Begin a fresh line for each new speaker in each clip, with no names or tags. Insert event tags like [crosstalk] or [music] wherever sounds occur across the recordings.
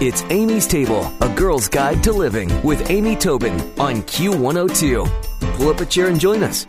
It's Amy's Table, a girl's guide to living with Amy Tobin on Q102. Pull up a chair and join us.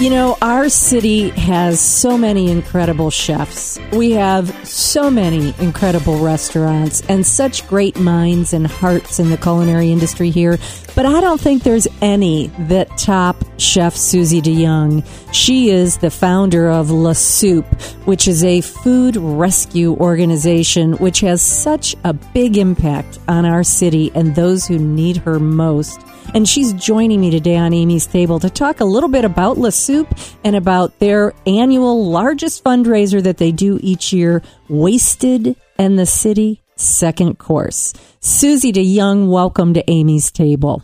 You know, our city has so many incredible chefs. We have so many incredible restaurants and such great minds and hearts in the culinary industry here. But I don't think there's any that top Chef Suzy DeYoung. She is the founder of La Soupe, which is a food rescue organization which has such a big impact on our city and those who need her most. And she's joining me today on Amy's Table to talk a little bit about La Soupe and about their annual largest fundraiser that they do each year, Wasted and the City Second Course. Suzy DeYoung, welcome to Amy's Table.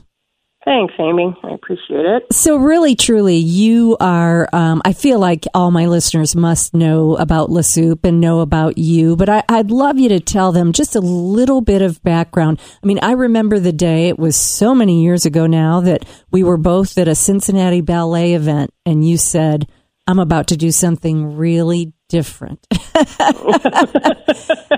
Thanks, Amy. I appreciate it.
So, really, truly, you are. Um, I feel like all my listeners must know about La Soupe and know about you, but I, I'd love you to tell them just a little bit of background. I mean, I remember the day, it was so many years ago now, that we were both at a Cincinnati ballet event, and you said, I'm about to do something really different. [laughs]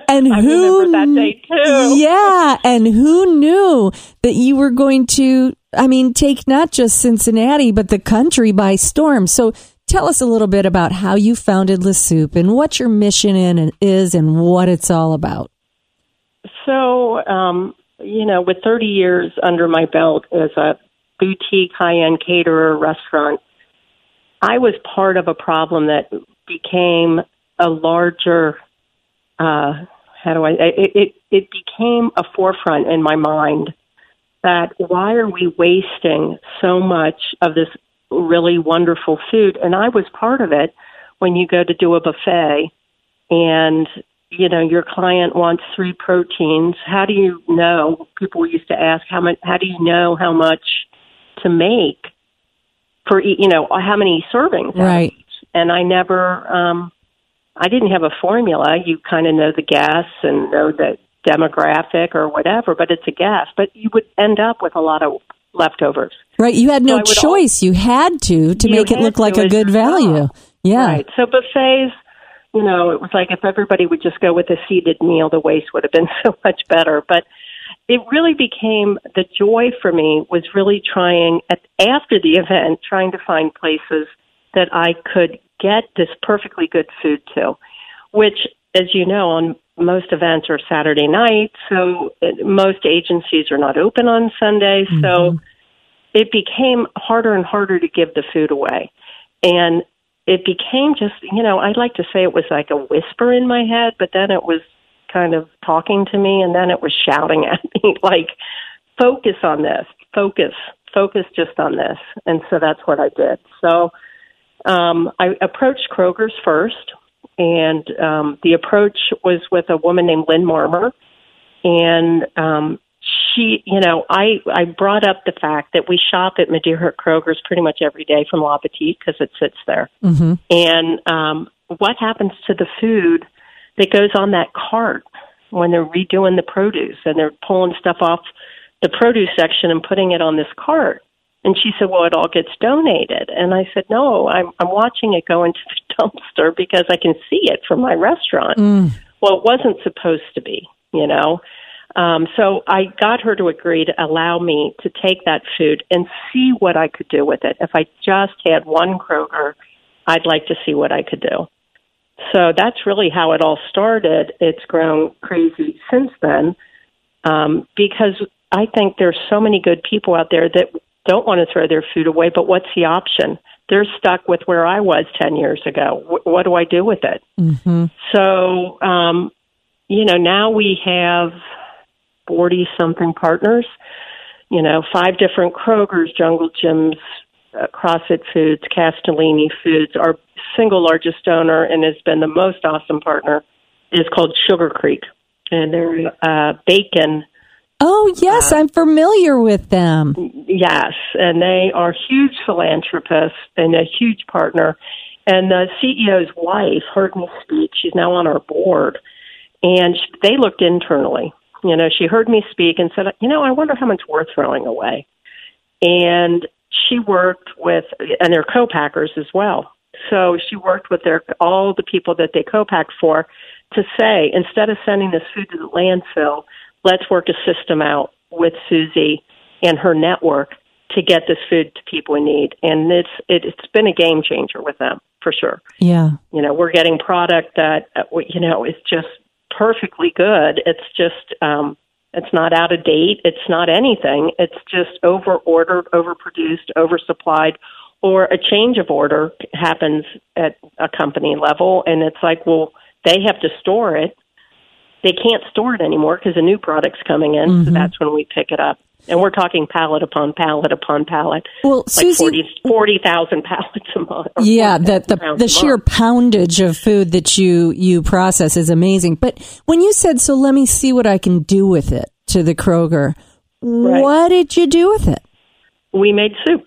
and who that day too.
Yeah, and who knew that you were going to I mean take not just Cincinnati but the country by storm. So tell us a little bit about how you founded La Soupe and what your mission in and is and what it's all about.
So, um, you know, with 30 years under my belt as a boutique high-end caterer restaurant, I was part of a problem that became a larger uh, how do I it, it it became a forefront in my mind that why are we wasting so much of this really wonderful food? And I was part of it when you go to do a buffet and you know your client wants three proteins. How do you know? People used to ask how much how do you know how much to make for you know how many servings?
Right.
And I never um I didn't have a formula. You kind of know the guess and know the demographic or whatever, but it's a guess. But you would end up with a lot of leftovers.
Right. You had no so choice. All, you had to to make it look like a good value. Yeah.
Right. So buffets, you know, it was like if everybody would just go with a seated meal, the waste would have been [laughs] so much better. But it really became the joy for me was really trying at, after the event, trying to find places that I could get this perfectly good food to, which, as you know, on most events are Saturday night, so it, most agencies are not open on Sunday. Mm-hmm. So it became harder and harder to give the food away. And it became just, you know, I like to say it was like a whisper in my head, but then it was kind of talking to me, and then it was shouting [laughs] at me, like, focus on this, focus, focus just on this. And so that's what I did. So um, I approached Kroger's first, and um, the approach was with a woman named Lynn Marmer, and um, she, you know, I I brought up the fact that we shop at Madeira Kroger's pretty much every day from La Petite because it sits there,
mm-hmm.
and um, what happens to the food that goes on that cart when they're redoing the produce and they're pulling stuff off the produce section and putting it on this cart? And she said, "Well, it all gets donated." And I said, "No, I'm I'm watching it go into the [laughs] dumpster because I can see it from my restaurant."
Mm.
Well, it wasn't supposed to be, you know. Um, so I got her to agree to allow me to take that food and see what I could do with it. If I just had one Kroger, I'd like to see what I could do. So that's really how it all started. It's grown crazy since then um, because I think there's so many good people out there that don't want to throw their food away, but what's the option? They're stuck with where I was 10 years ago. W- what do I do with it?
Mm-hmm.
So, um, you know, now we have 40 something partners, you know, five different Kroger's, Jungle Jim's, uh, CrossFit Foods, Castellini Foods. Our single largest donor and has been the most awesome partner is called Sugar Creek. And they're uh, bacon
Oh, yes, uh, I'm familiar with them.
Yes, and they are huge philanthropists and a huge partner. And the CEO's wife heard me speak. She's now on our board. And they looked internally. You know, she heard me speak and said, you know, I wonder how much we're throwing away. And she worked with, and they're co-packers as well. So she worked with their all the people that they co-pack for to say instead of sending this food to the landfill, let's work a system out with Suzy and her network to get this food to people in need. And it's it, it's been a game changer with them for sure.
Yeah.
You know, we're getting product that uh, you know is just perfectly good. It's just um, it's not out of date. It's not anything. It's just over ordered, overproduced, oversupplied, or a change of order happens at a company level, and it's like, well, they have to store it. They can't store it anymore because a new product's coming in.
Mm-hmm.
So that's when we pick it up. And we're talking pallet upon pallet upon pallet.
Well,
like
Suzy,
40,000 [laughs] pallets a month.
Yeah,
40,000
that the the sheer
month.
poundage of food that you you process is amazing. But when you said, "So let me see what I can do with it," to the Kroger,
Right.
what did you do with it?
We made soup.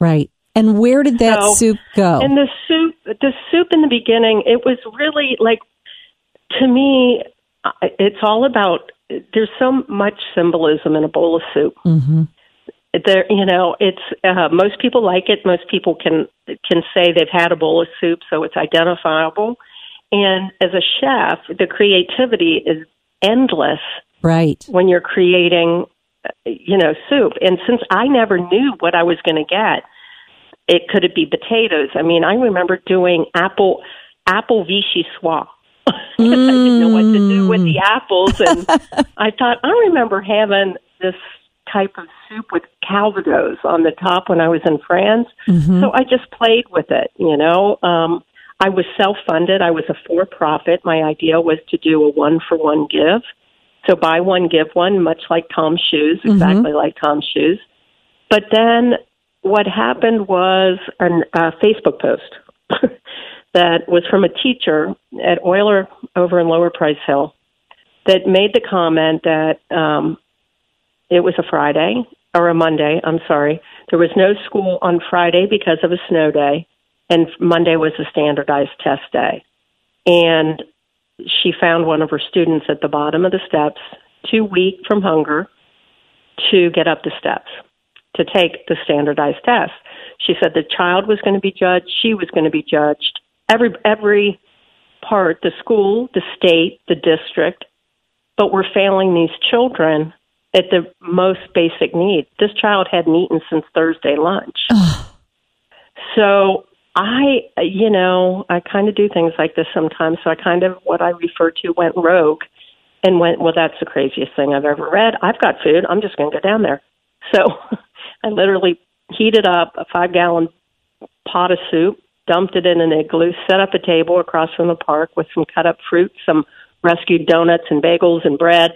Right, and where did that
So-
soup go?
And the soup, the soup in the beginning, it was really like, to me, it's all about. There's so much symbolism in a bowl of soup.
hmm
There, you know, it's uh, most people like it. Most people can can say they've had a bowl of soup, so it's identifiable. And as a chef, the creativity is endless
Right.
when you're creating, uh, you know, soup. And since I never knew what I was going to get, it could it be potatoes? I mean, I remember doing apple apple vichyssoise. 'Cause [laughs] I didn't know what to do with the apples, and [laughs] I thought I remember having this type of soup with calvados on the top when I was in France.
Mhm.
So I just played with it, you know. Um, I was self funded. I was a for profit. My idea was to do a one for one give. So buy one, give one, much like Tom's shoes, exactly like Tom's shoes. But then what happened was an, a Facebook post [laughs] that was from a teacher at Oyler over in Lower Price Hill that made the comment that um, it was a Friday or a Monday. I'm sorry. There was no school on Friday because of a snow day, and Monday was a standardized test day. And she found one of her students at the bottom of the steps, too weak from hunger to get up the steps to take the standardized test. She said the child was going to be judged, she was going to be judged. Every every part, the school, the state, the district, but we're failing these children at the most basic need. This child hadn't eaten since Thursday lunch. So I, you know, I kind of do things like this sometimes. So I kind of, what I refer to, went rogue and went, well, that's the craziest thing I've ever read. I've got food. I'm just going to go down there. So [laughs] I literally heated up a five gallon pot of soup, dumped it in an igloo, set up a table across from the park with some cut up fruit, some rescued donuts and bagels and bread.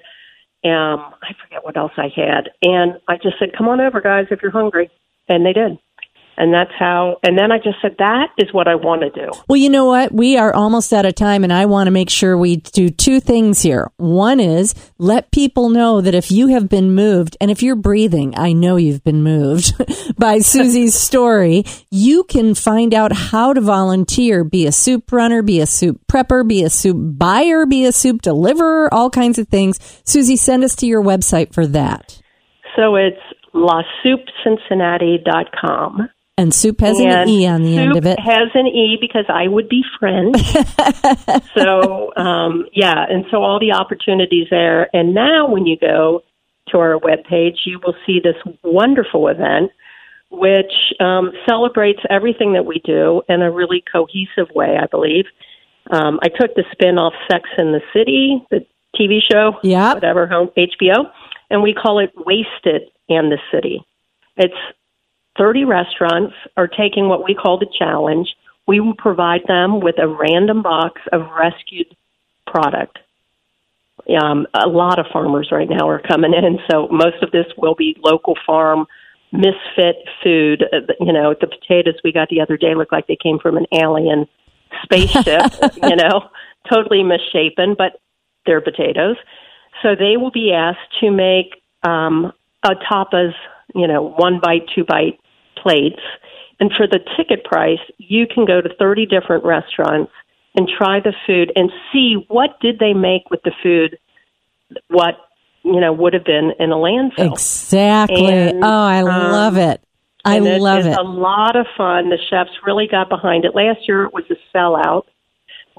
Um, I forget what else I had. And I just said, come on over, guys, if you're hungry. And they did. And that's how, and then I just said, that is what I want to do.
Well, you know what? We are almost out of time, and I want to make sure we do two things here. One is let people know that if you have been moved, and if you're breathing, I know you've been moved [laughs] by Suzy's [laughs] story, you can find out how to volunteer, be a soup runner, be a soup prepper, be a soup buyer, be a soup deliverer, all kinds of things. Suzy, send us to your website for that.
So it's lasoupecincinnati.com.
And soup has an E on the end of it.
has an E because I would be French. [laughs] so, um, yeah, and so all the opportunities there. And now when you go to our webpage, you will see this wonderful event which um, celebrates everything that we do in a really cohesive way, I believe. Um, I took the spin off Sex in the City, the TV show,
Yep.
whatever, home HBO, and we call it Wasted and the City. It's 30 restaurants are taking what we call the challenge. We will provide them with a random box of rescued product. Um, a lot of farmers right now are coming in, so most of this will be local farm, misfit food. Uh, You know, the potatoes we got the other day look like they came from an alien spaceship, [laughs] you know, totally misshapen, but they're potatoes. So they will be asked to make um, a tapas, you know, one bite, two bite plates. And for the ticket price, you can go to 30 different restaurants and try the food and see what did they make with the food, what, you know, would have been in a landfill.
Exactly.
And,
oh, I
um,
love it. I
it
love
is
it.
a lot of fun. The chefs really got behind it. Last year it was a sellout.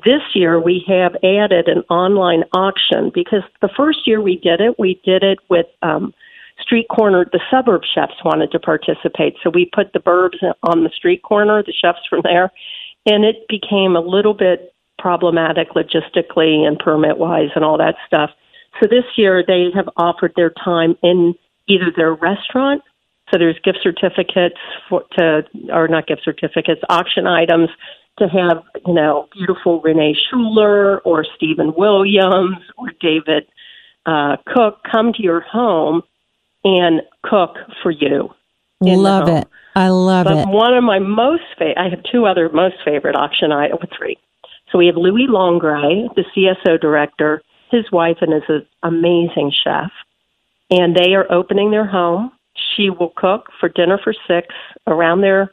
this year we have added an online auction because the first year we did it, we did it with um, street corner. The suburb chefs wanted to participate, so we put the burbs on the street corner, the chefs from there, and it became a little bit problematic logistically and permit wise and all that stuff. So this year they have offered their time in either their restaurant. So there's gift certificates for to or not gift certificates, auction items to have, you know, beautiful Renee Schuler or Stephen Williams or David uh, Cook come to your home and cook for you.
Love it. I love
but
it.
one of my most favorite, I have two other most favorite auction items, three. So we have Louis Langrée, the CSO director, his wife, and is an amazing chef. And they are opening their home. She will cook for dinner for six around their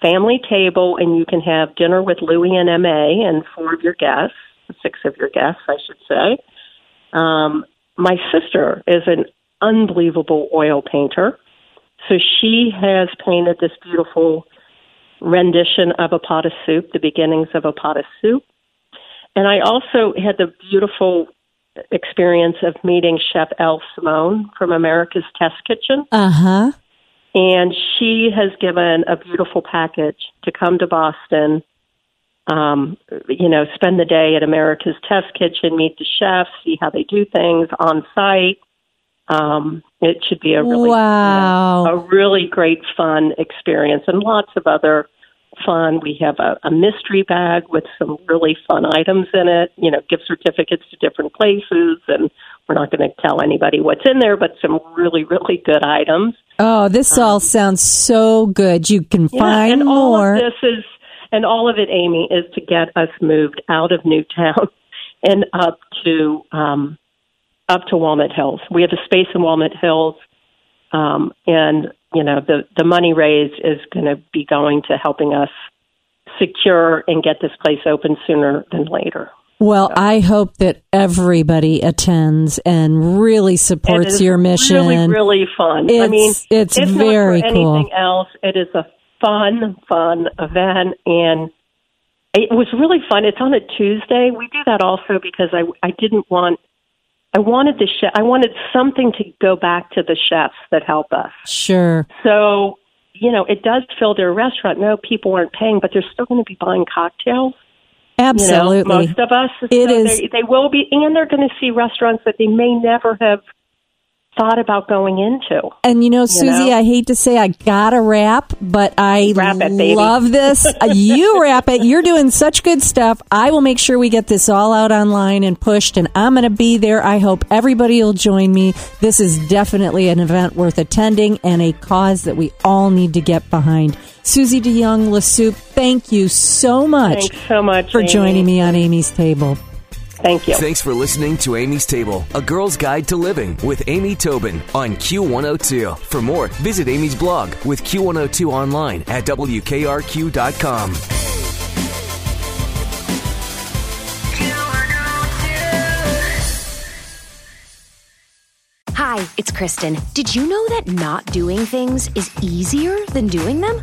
family table, and you can have dinner with Louis and MA and four of your guests, six of your guests, I should say. Um, my sister is an unbelievable oil painter. So she has painted this beautiful rendition of a pot of soup, the beginnings of a pot of soup. And I also had the beautiful experience of meeting Chef Elle Simone from America's Test Kitchen.
Uh huh.
And she has given a beautiful package to come to Boston, um, you know, spend the day at America's Test Kitchen, meet the chefs, see how they do things on site. Um, it should be a really,
wow.
you know, a really great fun experience and lots of other fun. We have a, a mystery bag with some really fun items in it, you know, gift certificates to different places. And we're not going to tell anybody what's in there, but some really, really good items.
Oh, this all sounds so good. You can
Yeah,
find
and all
more.
of this is, and all of it, Amy, is to get us moved out of Newtown [laughs] and up to um, up to Walnut Hills. We have a space in Walnut Hills, um, and you know the the money raised is going to be going to helping us secure and get this place open sooner than later.
Well, I hope that everybody attends and really supports your mission.
Really, really fun. I
It's-
mean,
it's
if
very
not for
cool.
anything else, it is a fun, fun event, and it was really fun. It's on a Tuesday. We do that also because I I didn't want. I wanted the chef. I wanted something to go back to the chefs that help us.
Sure.
So, you know, it does fill their restaurant. No, people aren't paying, but they're still going to be buying cocktails.
Absolutely.
You know, most of us.
It
so
is-
They, they will be, and they're going to see restaurants that they may never have thought about going into.
And you know, Suzy,
know?
I hate to say I gotta rap, but I
Wrap it, baby.
love this. [laughs] Uh, you rap it. You're doing such good stuff. I will make sure we get this all out online and pushed, and I'm going to be there. I hope everybody will join me. This is definitely an event worth attending and a cause that we all need to get behind. Suzy DeYoung LaSoupe, thank you so much
Thanks so much
for
Amy.
joining me on Amy's Table.
Thank you.
Thanks for listening to Amy's Table, a girl's guide to living with Amy Tobin on Q102. For more, visit Amy's blog with Q102 online at WKRQ.com.
Hi, it's Kristen. Did you know that not doing things is easier than doing them?